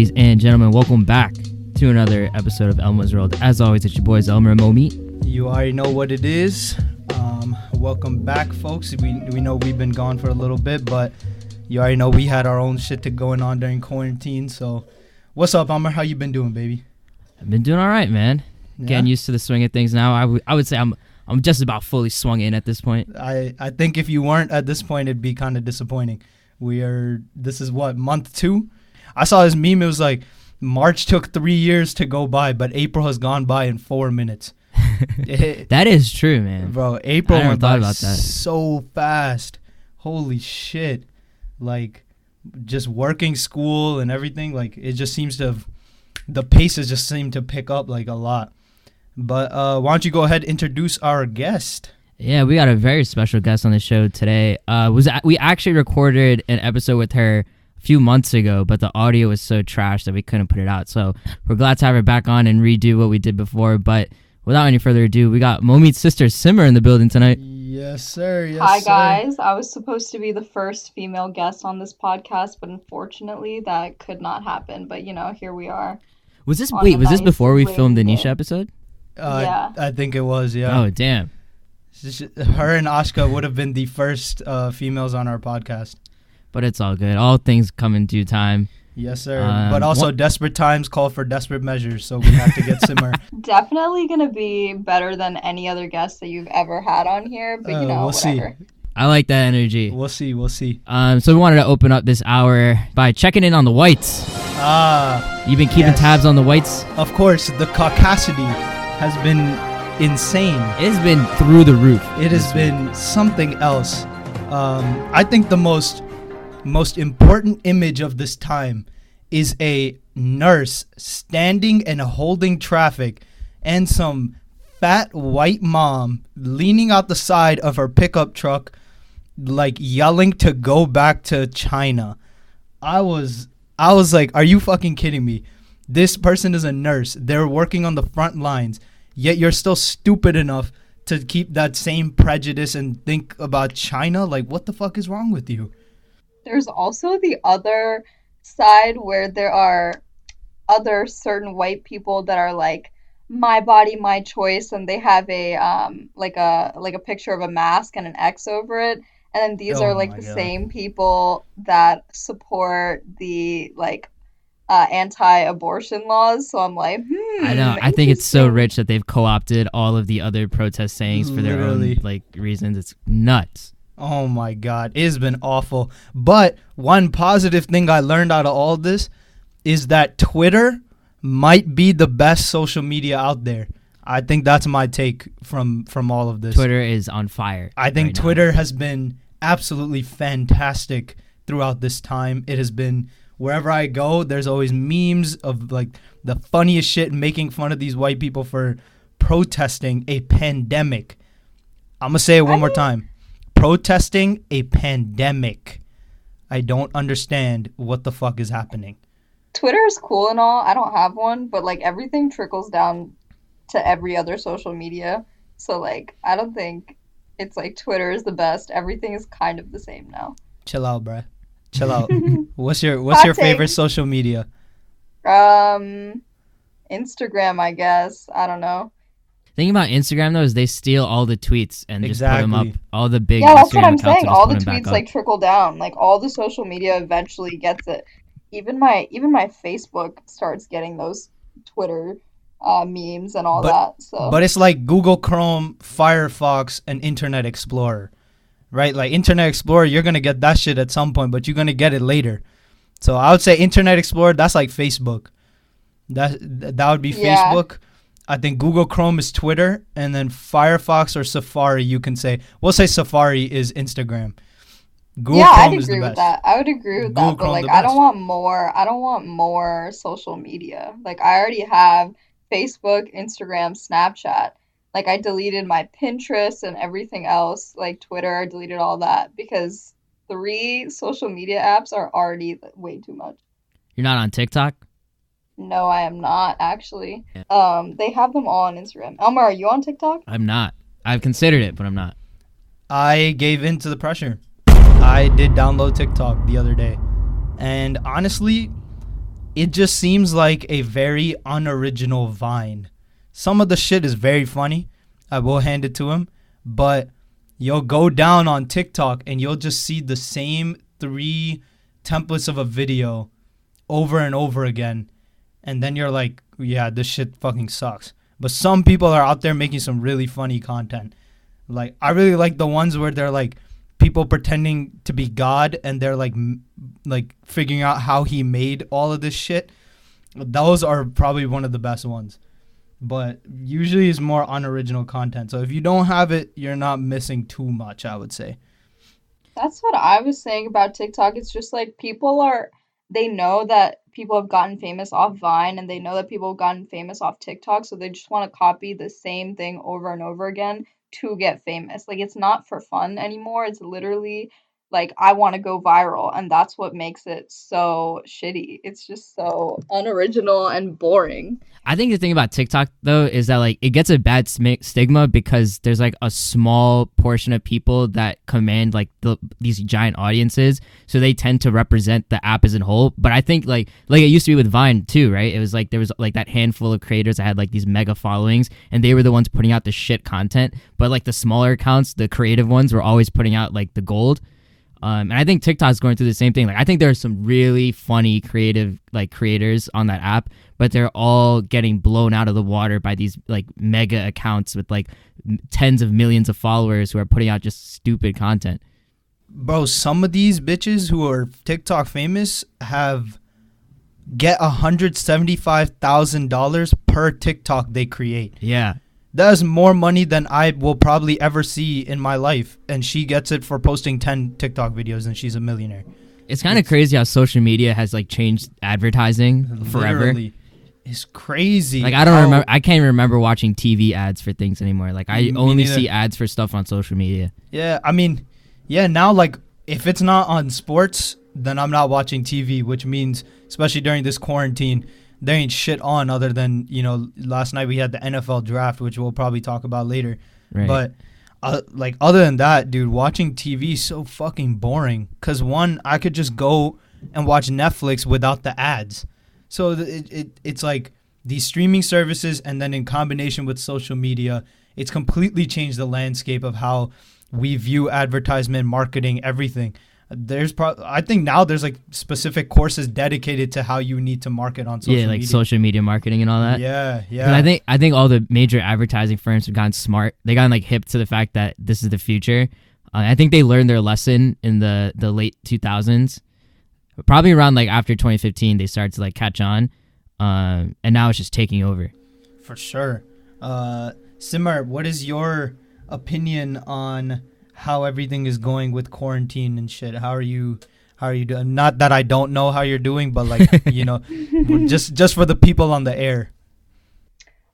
ladies and gentlemen, welcome back to another episode of Elmo's World. As always, it's your boys Elmer and Momi. You already know what it is. Um, welcome back, folks. We we know we've been gone for a little bit, but you already know we had our own shit to going on during quarantine. So, what's up, Elmer? How you been doing, baby? I've been doing all right, man. Yeah? Getting used to the swing of things now. I would- I would say I'm I'm just about fully swung in at this point. I I think if you weren't at this point, it'd be kind of disappointing. We are. This is what month two. I saw this meme. It was like March took three years to go by, but April has gone by in four minutes. It- That is true, man. Bro, April I went by about that. so fast. Holy shit. Like just working school and everything, like it just seems to have the paces just seem to pick up like a lot. But uh why don't you go ahead introduce our guest? Yeah, we got a very special guest on the show today. Uh, was a- we actually recorded an episode with her few months ago, but the audio was so trash that we couldn't put it out. So we're glad to have her back on and redo what we did before. But without any further ado, we got Momit's sister Simar in the building tonight. Yes, sir. Yes, Hi sir. guys, I was supposed to be the first female guest on this podcast, but unfortunately that could not happen. But you know, here we are. Was this wait? Was this before we filmed the. Nisha episode? Uh, Yeah. I think it was, yeah. Oh damn! Her and Ashka would have been the first uh, females on our podcast. But it's all good. All things come in due time. Yes, sir. Um, but also, what- desperate times call for desperate measures, so we have to get Simar. Definitely gonna be better than any other guest that you've ever had on here. But Uh, you know, we'll see. I like that energy. We'll see. We'll see. Um, so we wanted to open up this hour by checking in on the whites. Ah. You've been keeping Yes. tabs on the whites. Of course, the caucasity has been insane. It's been through the roof. It has this been something else. Um, I think the most most important image of this time is a nurse standing and holding traffic, and some fat white mom leaning out the side of her pickup truck, like yelling to go back to China. I was I was like, are you fucking kidding me? This person is a nurse. They're working on the front lines. Yet you're still stupid enough to keep that same prejudice and think about China? Like what the fuck is wrong with you? There's also the other side where there are other certain white people that are like my body my choice and they have a um like a like a picture of a mask and an X over it and then these Oh are like the God. same people that support the like uh anti-abortion laws so I'm like hmm I know. I think it's so rich that they've co-opted all of the other protest sayings for their Literally. own like reasons. It's nuts. Oh my god, it's been awful. But one positive thing I learned out of all this is that Twitter might be the best social media out there. I think that's my take from from all of this. Twitter is on fire. I think right now. Twitter has been absolutely fantastic throughout this time. It has been wherever I go, there's always memes of like the funniest shit making fun of these white people for protesting a pandemic. I'm going to say it one I more mean- time. Protesting a pandemic. I don't understand what the fuck is happening. Twitter is cool and all. I don't have one, but like everything trickles down to every other social media. So like I don't think it's like Twitter is the best. Everything is kind of the same now. Chill out, bruh. Chill out. what's your what's Hot your favorite social media? Um Instagram, I guess. I don't know. Thing about Instagram though is they steal all the tweets and just put them up. All the big Yeah, that's Instagram what I'm saying. All the put 'em back tweets like trickle down. Like all the social media eventually gets it. Even my even my Facebook starts getting those Twitter uh memes and all But- that. So But it's like Google Chrome, Firefox, and Internet Explorer, right? Like Internet Explorer, you're gonna get that shit at some point, but you're gonna get it later. So I would say Internet Explorer, that's like Facebook. That that would be Yeah. Facebook. I think Google Chrome is Twitter, and then Firefox or Safari, you can say. We'll say Safari is Instagram. Google yeah, Chrome I'd is the agree with best. that. I would agree with Google that. But like, I don't want more. I don't want more social media. Like, I already have Facebook, Instagram, Snapchat. Like, I deleted my Pinterest and everything else. Like Twitter, I deleted all that because three social media apps are already way too much. You're not on TikTok? No, I am not actually. Yeah. Um, they have them all on Instagram. Elmer, are you on TikTok? I'm not. I've considered it, but I'm not. I gave in to the pressure. I did download TikTok the other day. And honestly, it just seems like a very unoriginal Vine. Some of the shit is very funny. I will hand it to him, but you'll go down on TikTok and you'll just see the same three templates of a video over and over again. And then you're like, yeah, this shit fucking sucks. But some people are out there making some really funny content. Like, I really like the ones where they're like people pretending to be God and they're like, m- like figuring out how he made all of this shit. Those are probably one of the best ones. But usually it's more unoriginal content. So if you don't have it, you're not missing too much, I would say. That's what I was saying about TikTok. It's just like people are they know that people have gotten famous off Vine and they know that people have gotten famous off TikTok, so they just want to copy the same thing over and over again to get famous. Like it's not for fun anymore. It's literally like I want to go viral and that's what makes it so shitty. It's just so unoriginal and boring. I think the thing about TikTok though is that like it gets a bad stigma because there's like a small portion of people that command like the, these giant audiences, so they tend to represent the app as a whole. But I think like like it used to be with Vine too, right? It was like there was like that handful of creators that had like these mega followings, and they were the ones putting out the shit content. But like the smaller accounts, the creative ones, were always putting out like the gold. Um, and I think TikTok's going through the same thing. Like I think there are some really funny, creative like creators on that app, but they're all getting blown out of the water by these like mega accounts with like m- tens of millions of followers who are putting out just stupid content. Bro, some of these bitches who are TikTok famous have get $175,000 per TikTok they create. Yeah. That is more money than I will probably ever see in my life. And she gets it for posting 10 TikTok videos and she's a millionaire. It's kind of crazy how social media has like changed advertising forever. Literally. It's crazy. Like I don't how- remember I can't even remember watching TV ads for things anymore. Like I only neither. see ads for stuff on social media. Yeah, I mean, yeah, now like if it's not on sports, then I'm not watching TV, which means especially during this quarantine, there ain't shit on other than, you know, last night we had the NFL draft, which we'll probably talk about later. Right. But uh, like other than that, dude, watching TV is so fucking boring cuz one, I could just go and watch Netflix without the ads. So it, it it's like these streaming services and then in combination with social media, it's completely changed the landscape of how we view advertisement, marketing, everything. There's pro- I think now there's like specific courses dedicated to how you need to market on social yeah, like media. social media marketing and all that. Yeah, yeah. I think I think all the major advertising firms have gotten smart. They gotten like hip to the fact that this is the future. Uh, I think they learned their lesson in the the late 2000s. Probably around like after 2015, they started to like catch on, um, and now it's just taking over. For sure. Uh, Simar, what is your opinion on how everything is going with quarantine and shit? How are you? How are you doing? Not that I don't know how you're doing, but like you know, just just for the people on the air.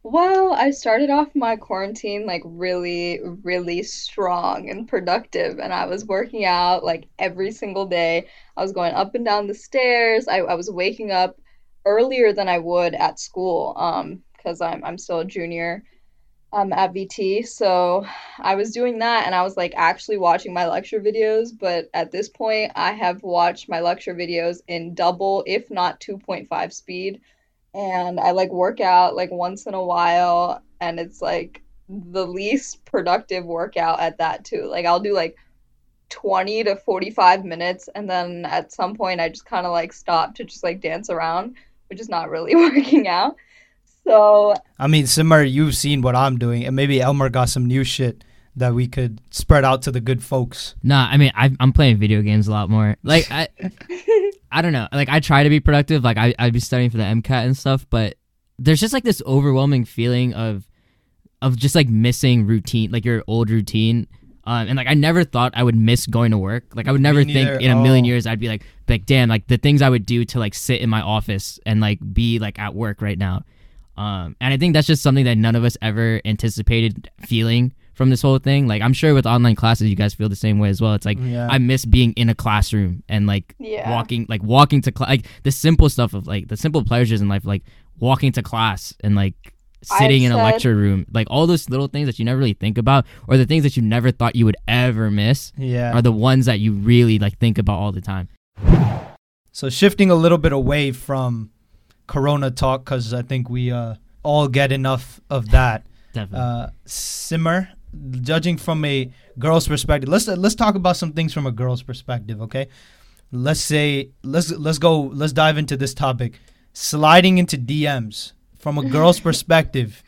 Well, I started off my quarantine like really, really strong and productive, and I was working out like every single day. I was going up and down the stairs. I, I was waking up earlier than I would at school, um, because I'm I'm still a junior, um, at VT. So I was doing that, and I was like actually watching my lecture videos. But at this point, I have watched my lecture videos in double, if not 2.5 speed and I like work out like once in a while and it's like the least productive workout at that too. Like I'll do like 20 to 45 minutes and then at some point I just kind of like stop to just like dance around, which is not really working out. So, I mean, Simar, you've seen what I'm doing, and maybe Elmer got some new shit that we could spread out to the good folks. Nah, I mean I, I'm playing video games a lot more. Like I, I don't know. Like I try to be productive. Like I I'd be studying for the MCAT and stuff, but there's just like this overwhelming feeling of, of just like missing routine, like your old routine. Um, and like I never thought I would miss going to work. Like I would never think in a million Oh. years I'd be like, like damn, like the things I would do to like sit in my office and like be like at work right now. Um, and I think that's just something that none of us ever anticipated feeling from this whole thing. Like I'm sure with online classes, you guys feel the same way as well. It's like Yeah. I miss being in a classroom and like Yeah. walking, like walking to class, like the simple stuff of like the simple pleasures in life, like walking to class and like sitting in a lecture room, like all those little things that you never really think about, or the things that you never thought you would ever miss, Yeah. are the ones that you really like think about all the time. So shifting a little bit away from Corona talk because I think we uh, all get enough of that. Definitely. Uh, Simar, judging from a girl's perspective, let's let's talk about some things from a girl's perspective. Okay, let's say let's let's go let's dive into this topic. Sliding into DMs from a girl's perspective,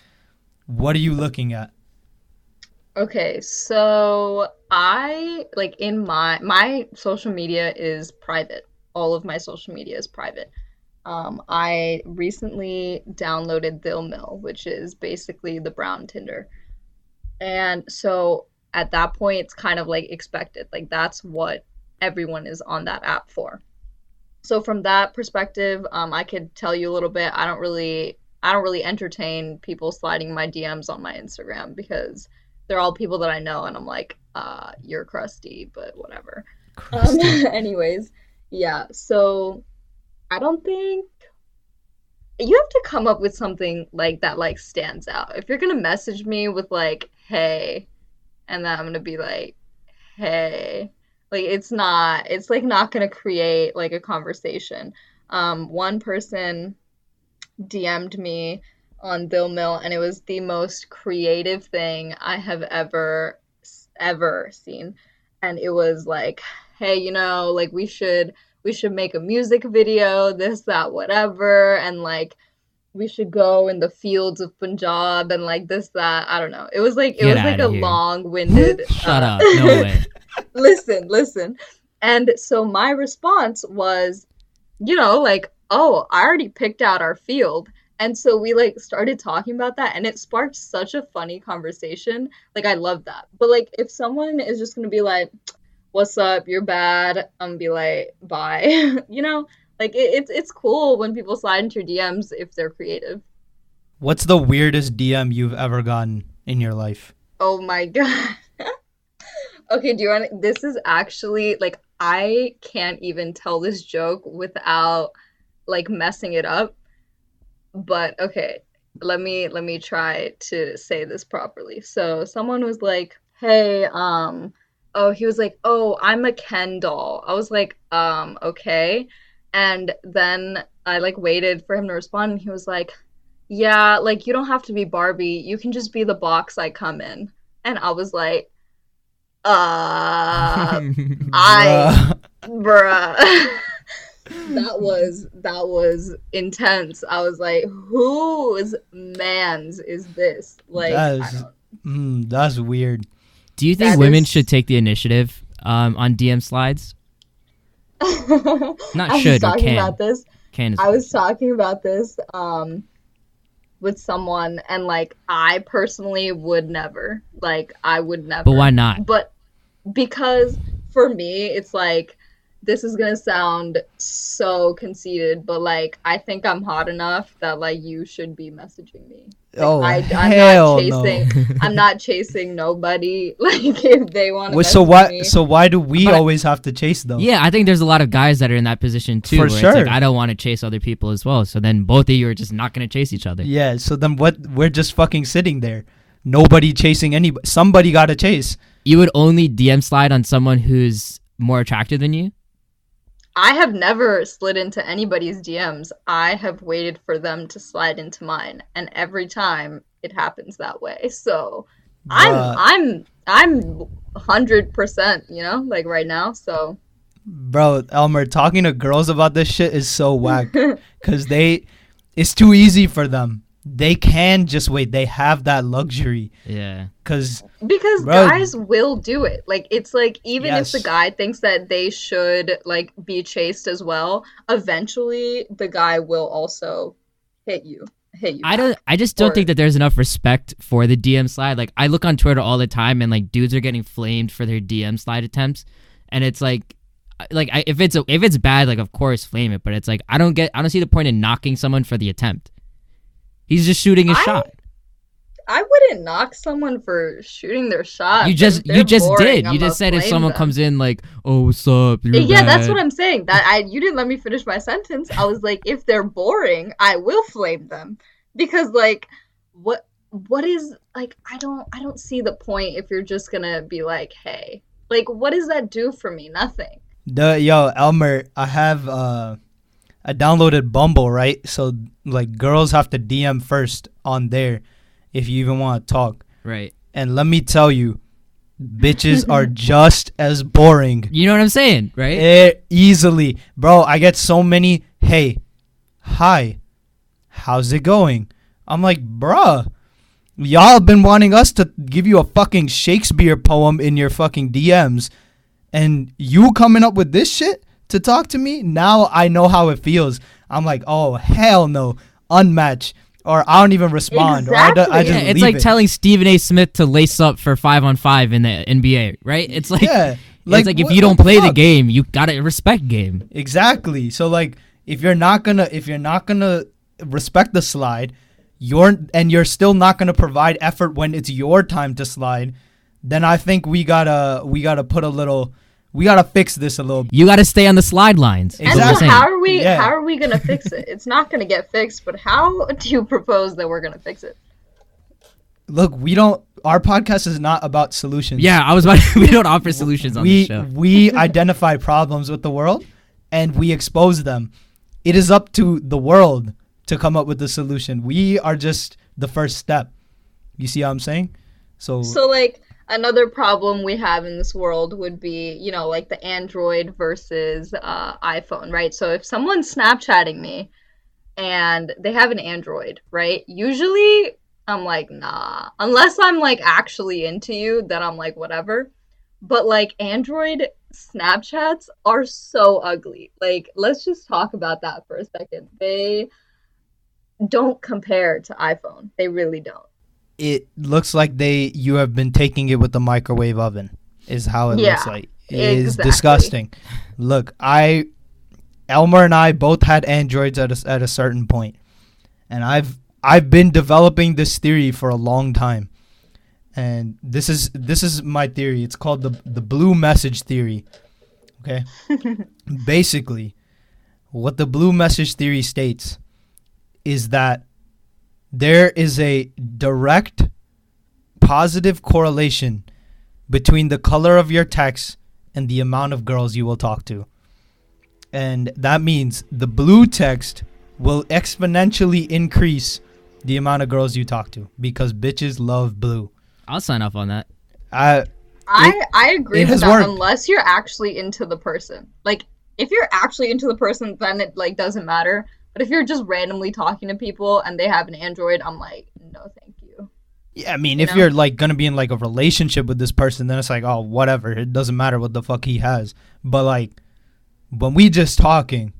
what are you looking at? Okay, so I like in my my social media is private. All of my social media is private. Um, I recently downloaded Dil Mil, which is basically the brown Tinder. And so at that point, it's kind of like expected. Like that's what everyone is on that app for. So from that perspective, um, I could tell you a little bit. I don't really, I don't really entertain people sliding my DMs on my Instagram because they're all people that I know, and I'm like, uh, you're crusty, but whatever. Um, anyways, yeah. So I don't think you have to come up with something like that like stands out. If you're gonna message me with like, hey, and then I'm gonna be like, hey, like it's not, it's like not gonna create like a conversation. Um, one person DM'd me on Dil Mil, and it was the most creative thing I have ever ever seen. And it was like, hey, you know, like we should we should make a music video, this, that, whatever, and like we should go in the fields of Punjab and like this, that. I don't know. It was like it Get was like a here. long-winded. Shut uh, up. No way. listen, listen. And so my response was, you know, like, oh, I already picked out our field. And so we like started talking about that and it sparked such a funny conversation. Like I love that. But like if someone is just gonna be like, What's up, you're bad, I'm be like, bye. you know? Like it, it's it's cool when people slide into your DMs if they're creative. What's the weirdest DM you've ever gotten in your life? Oh my god. okay, do you want this is actually like I can't even tell this joke without like messing it up. But okay, let me let me try to say this properly. So someone was like, "Hey, um oh, he was like, "Oh, I'm a Ken doll." I was like, "Um, okay." And then I like waited for him to respond and he was like, "Yeah, like you don't have to be Barbie. You can just be the box I come in." And I was like, uh, I- Bruh. that was that was intense. I was like, whose man's is this? Like, That I don't- Mm, that's weird. Do you think That women is- should take the initiative um, on DM slides? Not should. I was talking about this. Can I was talking about this um with someone, and like I personally would never. Like I would never. but why not? But because for me, it's like this is gonna sound so conceited, but like I think I'm hot enough that like you should be messaging me. Like, oh I, I'm hell not no. chasing. I'm not chasing nobody. Like if they want to. So why? Me, So why do we But- always have to chase them? Yeah, I think there's a lot of guys that are in that position too. For where It's like, sure. I don't want to chase other people as well. So then both of you are just not going to chase each other. Yeah. So then what? We're just fucking sitting there. Nobody chasing anybody. Somebody got to chase. You would only DM slide on someone who's more attractive than you. I have never slid into anybody's DMs. I have waited for them to slide into mine, and every time it happens that way. So I'm I'm I'm hundred percent, you know, like right now. So Bro, Elmer, talking to girls about this shit is so whack. Cause they, it's too easy for them. They can just wait. They have that luxury. Yeah. Cause because Bro. guys will do it. Like it's like even Yes. if the guy thinks that they should like be chased as well, eventually the guy will also hit you. Hit you. I back. don't. I just don't Or- think that there's enough respect for the DM slide. Like I look on Twitter all the time, and like dudes are getting flamed for their DM slide attempts, and it's like, like I, if it's if it's bad, like of course flame it. But it's like I don't get. I don't see the point in knocking someone for the attempt. He's just shooting a I- shot. I wouldn't knock someone for shooting their shot. You just you just boring, did. You I'ma just said if someone them. comes in like, oh what's up? You're yeah, that's what I'm saying. That I you didn't let me finish my sentence. I was like, if they're boring, I will flame them because like what what is like I don't I don't see the point if you're just gonna be like, hey, like what does that do for me? Nothing. the yo Elmer, I have uh, I downloaded Bumble, right? So like girls have to DM first on there if you even want to talk. Right. And let me tell you, bitches are just as boring. You know what I'm saying, right? Eh, easily, bro. I get so many. Hey, hi, how's it going? I'm like, bruh, y'all have been wanting us to give you a fucking Shakespeare poem in your fucking DMs, and you coming up with this shit to talk to me? Now I know how it feels. I'm like, oh hell no, unmatched, or I don't even respond, or I, do, I Exactly. just Yeah, it's leave like it. telling Stephen A. Smith to lace up for five on five in the NBA, right? It's like, yeah, it's like if what- you don't what play the fuck? game, you gotta respect game. Exactly. So like if you're not gonna if you're not gonna respect the slide, you're and you're still not gonna provide effort when it's your time to slide, then I think we gotta we gotta put a little we gotta fix this a little bit. You gotta stay on the slide lines. is what And so Exactly. how are we Yeah. how are we gonna fix it? It's not gonna get fixed, but how do you propose that we're gonna fix it? Look, we don't our podcast is not about solutions. Yeah, I was about. To, we don't offer solutions on we the show. we identify problems with the world and we expose them. It is up to the world to come up with the solution. We are just the first step. You see how I'm saying? So, So like another problem we have in this world would be, you know, like the Android versus uh, iPhone, right? So if someone's Snapchatting me and they have an Android, right? Usually I'm like, nah. Unless I'm like actually into you, then I'm like, whatever. But like Android Snapchats are so ugly. Like, let's just talk about that for a second. They don't compare to iPhone. They really don't. It looks like they you have been taking it with the microwave oven is how it Yeah, looks like. It is exactly. disgusting. Look, I Elmer and I both had androids at a, at a certain. And I've I've been developing this theory for a long time. And this is this is my theory. It's called the the blue message theory. Okay? Basically, what the blue message theory states is that there is a direct positive correlation between the color of your text and the amount of girls you will talk to. And that means the blue text will exponentially increase the amount of girls you talk to because bitches love blue. I'll sign off on that. I I I agree it with that worked. unless you're actually into the person. Like if you're actually into the person, then it like doesn't matter. But if you're just randomly talking to people and they have an Android, I'm like, no, thank you. yeah, I mean, You if know? you're like gonna be in like a relationship with this person, then it's like, oh, whatever. It doesn't matter what the fuck he has. But like, when we just talking,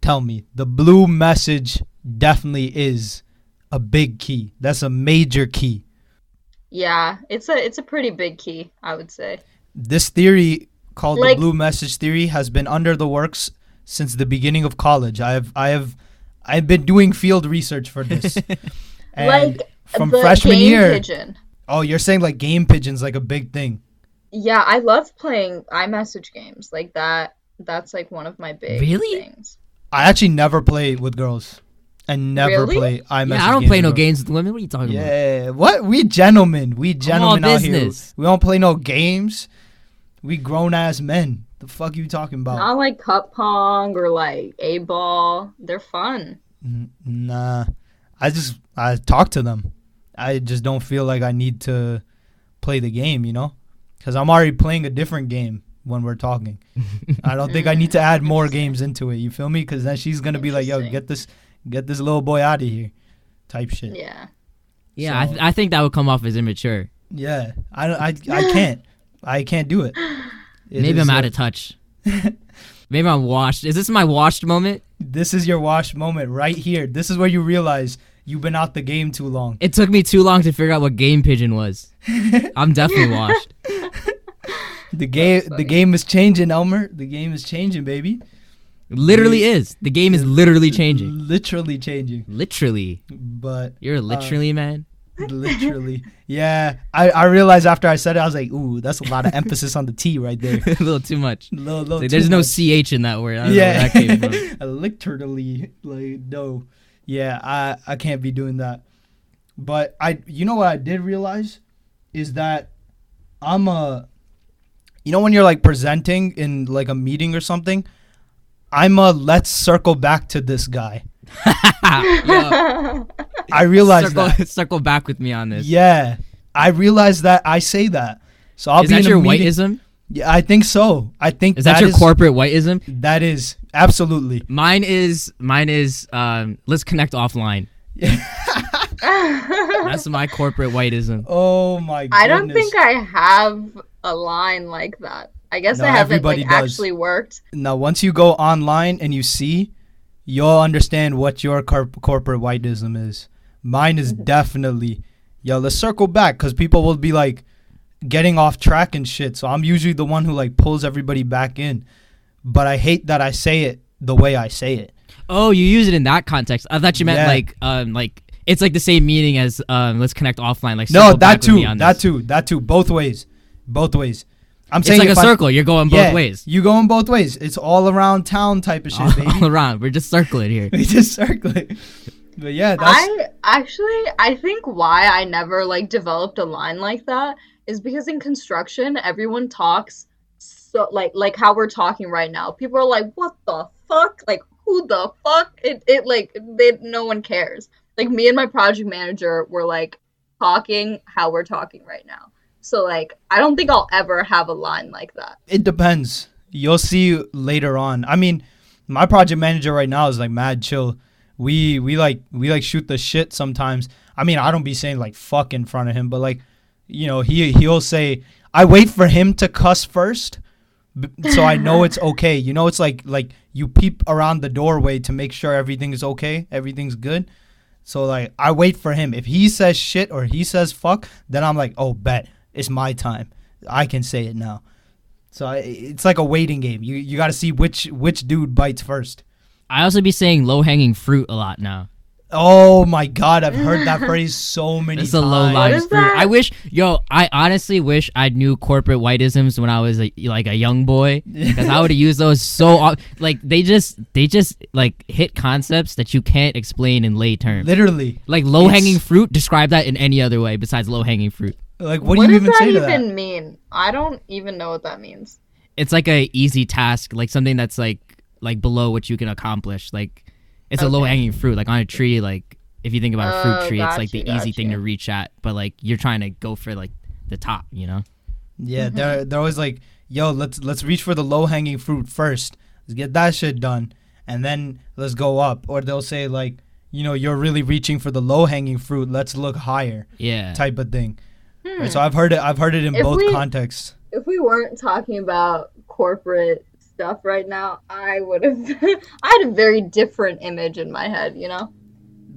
tell me the blue message definitely is a big key. That's a major key. Yeah, it's a it's a pretty big key, I would say. This theory called Like- the blue message theory has been under the works since the beginning of college. I have I have I've been doing field research for this. and like from the freshman game year. pigeon. Oh, you're saying like game pigeons like a big thing. Yeah, I love playing iMessage games. Like that that's like one of my big Really? things. I actually never play with girls. and never Really? play iMessage. yeah, I don't play no girls. games with women. What are you talking about? Yeah, what we gentlemen, we gentlemen out here. We don't play no games. We grown ass men. The fuck you talking about? Not like cup pong or like a ball. They're fun. Nah, I just I talk to them. I just don't feel like I need to play the game, you know, because I'm already playing a different game when we're talking. I don't think I need to add more games into it. You feel me? Because then she's gonna be like, "Yo, get this, get this little boy out of here," type shit. Yeah. Yeah, I, th- I think that would come off as immature. Yeah, I don't, I, I can't, I can't do it. It Maybe I'm a- out of touch. Maybe I'm washed. Is this my washed moment? This is your wash moment right here. This is where you realize you've been out the game too long. It took me too long to figure out what game pigeon was. I'm definitely washed. The game, the game is changing, Elmer. The game is changing, baby. Literally is. The game is literally changing. Literally changing. Literally. But You're literally, uh, man. Literally, yeah. I, I realized after I said it, I was like, ooh, that's a lot of emphasis on the T right there. a little too much. Little- little Like, there's no ch in that word. I don't yeah, that literally, like no, yeah, I I can't be doing that. But I, you know what I did realize is that I'm a, you know when you're like presenting in like a meeting or something, I'm a let's circle back to this guy. Yo, I realize circle, that. circle back with me on this. Yeah, I realize that I say that. So I'll is be that in a your meeting- whiteism? Yeah, I think so. I think Is that, your is- corporate whiteism? That is absolutely. Mine is mine is um let's connect offline. That's my corporate whiteism. Oh my goodness. I don't think I have a line like that. I guess No, it hasn't like does. actually worked. Now, once you go online and you see, you'll understand what your corp- corporate whiteism is. Mine is Mm-hmm. definitely, yo, let's circle back because people will be like getting off track and shit. So I'm usually the one who like pulls everybody back in. But I hate that I say it the way I say it. Oh, you use it in that context. I thought you meant Yeah. like um like it's like the same meaning as um let's connect offline. Like No, that too. That this. tue. That too. Both ways. Both ways. I'm It's saying like a if I- circle. You're going both yeah, ways. You going both ways. It's all around town type of shit, all, baby. all around. We're just circling here. we just circle it. But yeah, that's I actually I think why I never like developed a line like that is because in construction everyone talks so like like how we're talking right now. People are like, "What the fuck? Like who the fuck?" It it like they no one cares. Like me and my project manager were like talking how we're talking right now. So like I don't think I'll ever have a line like that. it depends. You'll see later on. I mean, my project manager right now is like mad chill. We we like we like shoot the shit sometimes. I mean, I don't be saying like fuck in front of him, but like, you know, he he'll say I wait for him to cuss first, b- so I know it's okay. You know, it's like like you peep around the doorway to make sure everything is okay, everything's good. So like I wait for him. If he says shit or he says fuck, then I'm like, oh bet it's my time. I can say it now. So I, it's like a waiting game. You you got to see which which dude bites first. I also be saying low hanging fruit a lot now. Oh my god, I've heard that phrase so many It's times. a low What lying fruit. that? I wish, yo, I honestly wish I knew corporate whiteisms when I was a, like a young boy, because I would have used those so o- like they just they just like hit concepts that you can't explain in lay terms. Literally, Like low hanging fruit, describe that in any other way besides low hanging fruit. like what, do you does even that say to even that? mean? I don't even know what that means. It's like a easy task, like something that's like like below what you can accomplish. Like it's a low hanging fruit, like on a tree. Like if you think about a fruit Oh, tree, it's got like the you, easy got thing to reach at, but like you're trying to go for like the top, you know? Yeah, Mm-hmm. they're they're always like, yo, let's let's reach for the low hanging fruit first. Let's get that shit done, and then let's go up. Or they'll say like, you know, you're really reaching for the low hanging fruit. Let's look higher, Yeah. type of thing. Hmm. Right, so I've heard it. I've heard it in If both we- contexts. if we weren't talking about corporate stuff right now, I would have I had a very different image in my head, you know?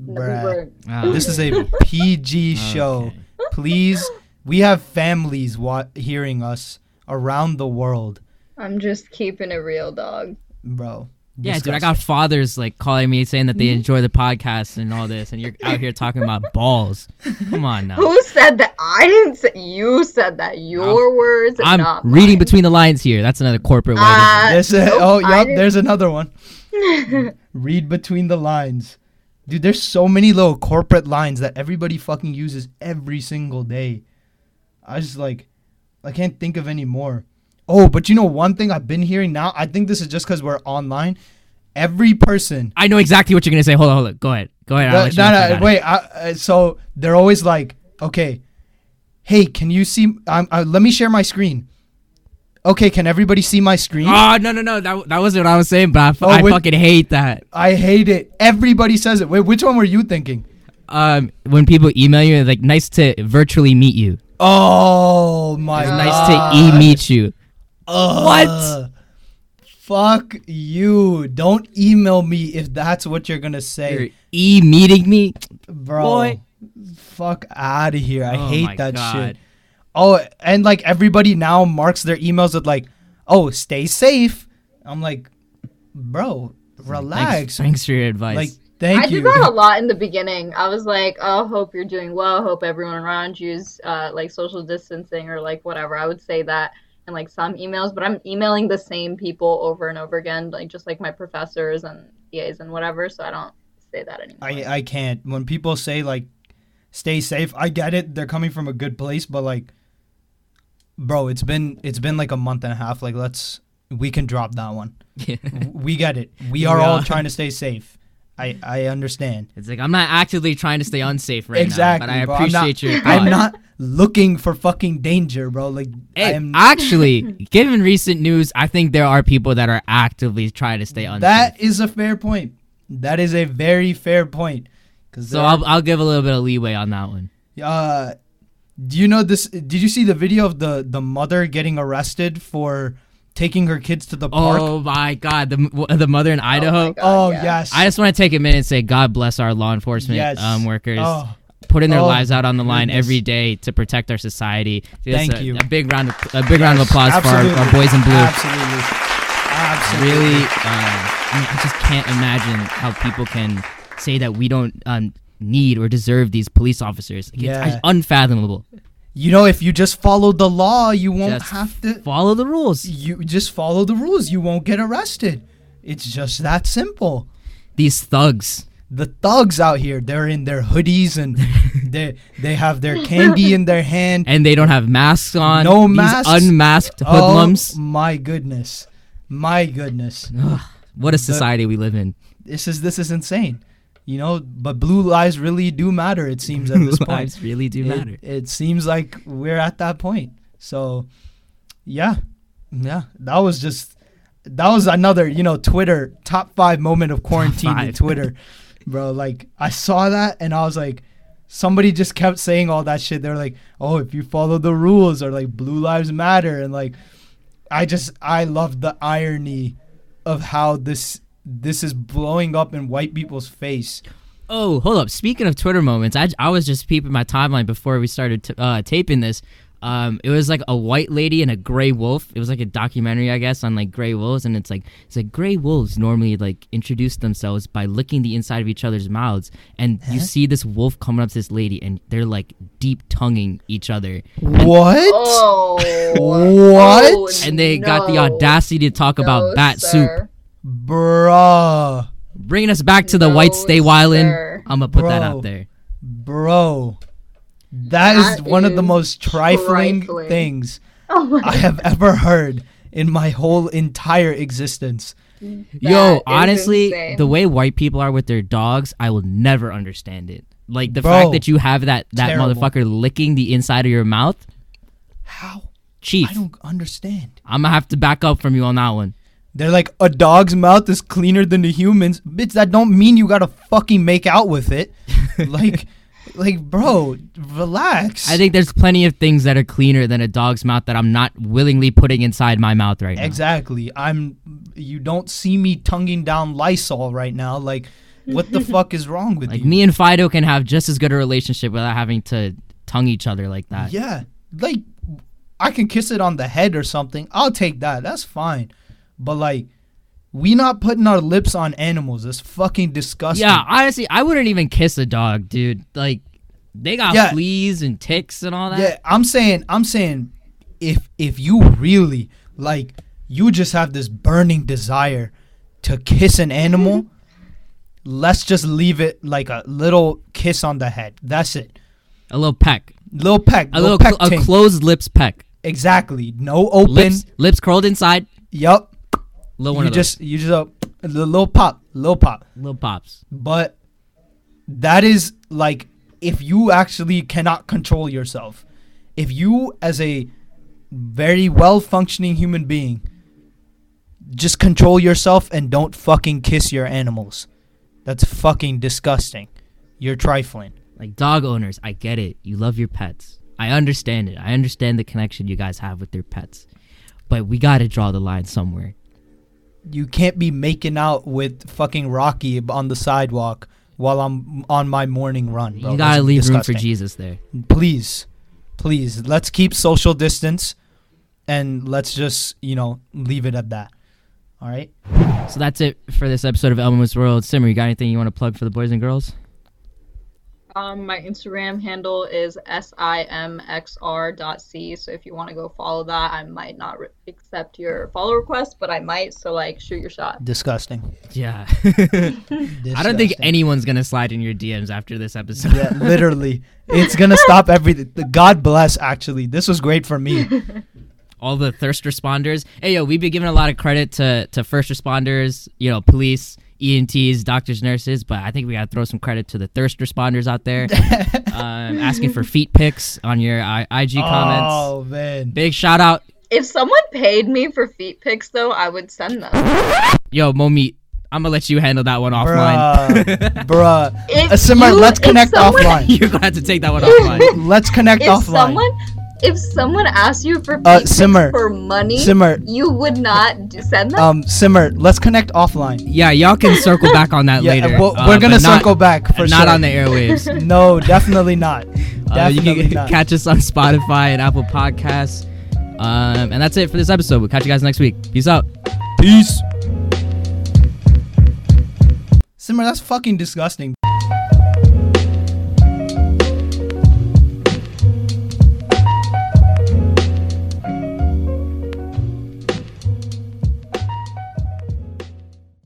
We Bruh. were- Ah, This is a PG show. okay. Please, we have families wa- hearing us around the world, I'm just keeping it real, dog. bro. Yeah, dude, I got fathers like calling me saying that they enjoy the podcast and all this, and you're out here talking about balls. Come on now. Who said that? I didn't say you said that. Your words, I'm not reading mine. between the lines here. That's another corporate white. Uh, There's a, Nope, oh, yep. there's another one. Read between the lines. Dude, there's so many little corporate lines that everybody fucking uses every single day. I just like, I can't think of any more. Oh, but you know one thing I've been hearing now? I think this is just because we're online. Every person. I know exactly what you're gonna say. Hold on, hold on. Go ahead. Go ahead. No, no, know if I no, wait. I, uh, so they're always like, okay, hey, can you see? Um, uh, let me share my screen. Okay, can everybody see my screen? Oh no no no that, that wasn't what I was saying, but I, f- Oh, I wait. fucking hate that. I hate it. Everybody says it. Wait, which one were you thinking? Um, when people email you, like nice to virtually meet you. Oh my It's Uh, nice to e meet you. Ugh. Fuck you. Don't email me if that's what you're gonna say. e meeting me. Bro. boy. Fuck out of here. I Oh hate that God. shit. Oh, and like everybody now marks their emails with like, "Oh, stay safe." I'm like, "Bro, relax." Thanks, thanks for your advice. Like, thank I you. did that a lot in the beginning. I was like, "Oh, hope you're doing well. Hope everyone around you's uh, like social distancing or like whatever." I would say that in like some emails, but I'm emailing the same people over and over again, like just like my professors and EAs and whatever. So I don't say that anymore. I I can't. When people say like stay safe, I get it. They're coming from a good place, but like bro, it's been it's been like a month and a half. Like let's we can drop that one. We get it. We are we all trying to stay safe. I I understand. It's like I'm not actively trying to stay unsafe right exactly. now, but I bro. I'm not- appreciate your. I'm not looking for fucking danger, bro. Like I'm actually, given recent news, I think there are people that are actively trying to stay unsafe. that is a fair point. That is a very fair point. Cause so I'll I'll give a little bit of leeway on that one. Uh, do you know this? Did you see the video of the the mother getting arrested for taking her kids to the park? Oh my God, the the mother in Oh Idaho. God, Oh, yeah. yes. I just want to take a minute and say God bless our law enforcement Yes. um, workers, Oh, putting their Oh, lives out on the line goodness. every day to protect our society. Just Thank a, you. A big round, of, a big round of applause for our, our boys in blue. Absolutely. Absolutely. Really, uh, I I just can't imagine how people can say that we don't um, need or deserve these police officers. Like, Yeah. It's unfathomable. You know, if you just follow the law, you won't Just have to. Follow the rules. You just follow the rules. You won't get arrested. It's just that simple. These thugs. The thugs out here, they're in their hoodies and they they have their candy in their hand. and they don't have masks on. No These masks? unmasked hoodlums. Oh my goodness, my goodness. Ugh, what a society we live in. This is this is insane. You know, but blue lives really do matter. It seems at this point. Lives really do it, matter. It seems like we're at that point. So, yeah, yeah, that was just that was another you know Twitter top five moment of quarantine in. Twitter, bro. Like I saw that and I was like, somebody just kept saying all that shit. They're like, oh, if you follow the rules or like blue lives matter and like, I just I love the irony of how this this is blowing up in white people's face. Oh, hold up. Speaking of Twitter moments, I, I was just peeping my timeline before we started t- uh, taping this. Um, it was like a white lady and a gray wolf. It was like a documentary, I guess, on like gray wolves, and it's like it's like gray wolves normally like introduce themselves by licking the inside of each other's mouths, and you see this wolf coming up to this lady, and they're like deep tonguing each other, What? Oh. What? Oh, and they got the audacity to talk about No, bat soup, sir. Bruh. bringing us back to the No, white stay wildin'. I'm gonna put that out there. Bro. That is That one of the most trifling, trifling. things Oh I have ever heard in my whole entire existence. Yo, honestly, insane. the way white people are with their dogs, I will never understand it. Like the Bro, fact that you have that that terrible. motherfucker licking the inside of your mouth, How? chief. I don't understand. I'm gonna have to back up from you on that one. They're like a dog's mouth is cleaner than the humans. Bitch, that don't mean you gotta fucking make out with it. like like bro, relax. I think there's plenty of things that are cleaner than a dog's mouth that I'm not willingly putting inside my mouth right now. Exactly. I'm you don't see me tonguing down Lysol right now. Like what the fuck is wrong with you? Like you? me and Fido can have just as good a relationship without having to tongue each other like that. Yeah. Like I can kiss it on the head or something. I'll take that. That's fine. But like we not putting our lips on animals. That's fucking disgusting. Yeah, honestly, I wouldn't even kiss a dog, dude. Like they got Yeah. fleas and ticks and all that. Yeah, I'm saying I'm saying if if you really like you just have this burning desire to kiss an animal, let's just leave it like a little kiss on the head. That's it. A little peck. Little peck, A little, little peck cl- a closed lips peck. exactly. No open. Lips lips curled inside. Yup. Little one You just uh, you just a, a little pop, little pop. little pops. But that is like if you actually cannot control yourself. If you as a very well functioning human being just control yourself and don't fucking kiss your animals. That's fucking disgusting. You're trifling. Like dog owners, I get it. You love your pets. I understand it. I understand the connection you guys have with your pets. But we got to draw the line somewhere. You can't be making out with fucking Rocky on the sidewalk while I'm on my morning run. Bro. you got to That's leave room for. Jesus there. please please let's keep social distance and let's just you know leave it at that all right So that's it for this episode of Elmo's World. Simar, you got anything you want to plug for the boys and girls? Um, my Instagram handle is simxr.c. So if you want to go follow that, I might not re- accept your follow request, but I might. So like, shoot your shot. disgusting Yeah. I don't think anyone's going to slide in your DMs after this episode. yeah literally it's gonna stop everything god bless actually this was great for me all the thirst responders. Hey, yo, we've been giving a lot of credit to to first responders, you know, police, EMTs, doctors, nurses, but I think we gotta throw some credit to the thirst responders out there, um, asking for feet pics on your I- IG comments. Oh man. Big shout out, If someone paid me for feet pics, though, I would send them. yo, Momi. I'm gonna let you handle that one offline. Bruh. Bruh. If Simar, you- let's if connect someone- offline. You're gonna have to take that one offline. Let's connect If offline. someone, if someone asked you for Uh, Simar. for money, Simar. you would not send them. Um, Simar, let's connect offline. Yeah, y'all can circle back on that Yeah, later. we'll- uh, we're gonna but not- circle back for not sure. on the airwaves. No, definitely not. Uh, you can not. catch us on Spotify and Apple Podcasts. Um, and that's it for this episode. We'll catch you guys next week. Peace out. Peace. Simar, that's fucking disgusting.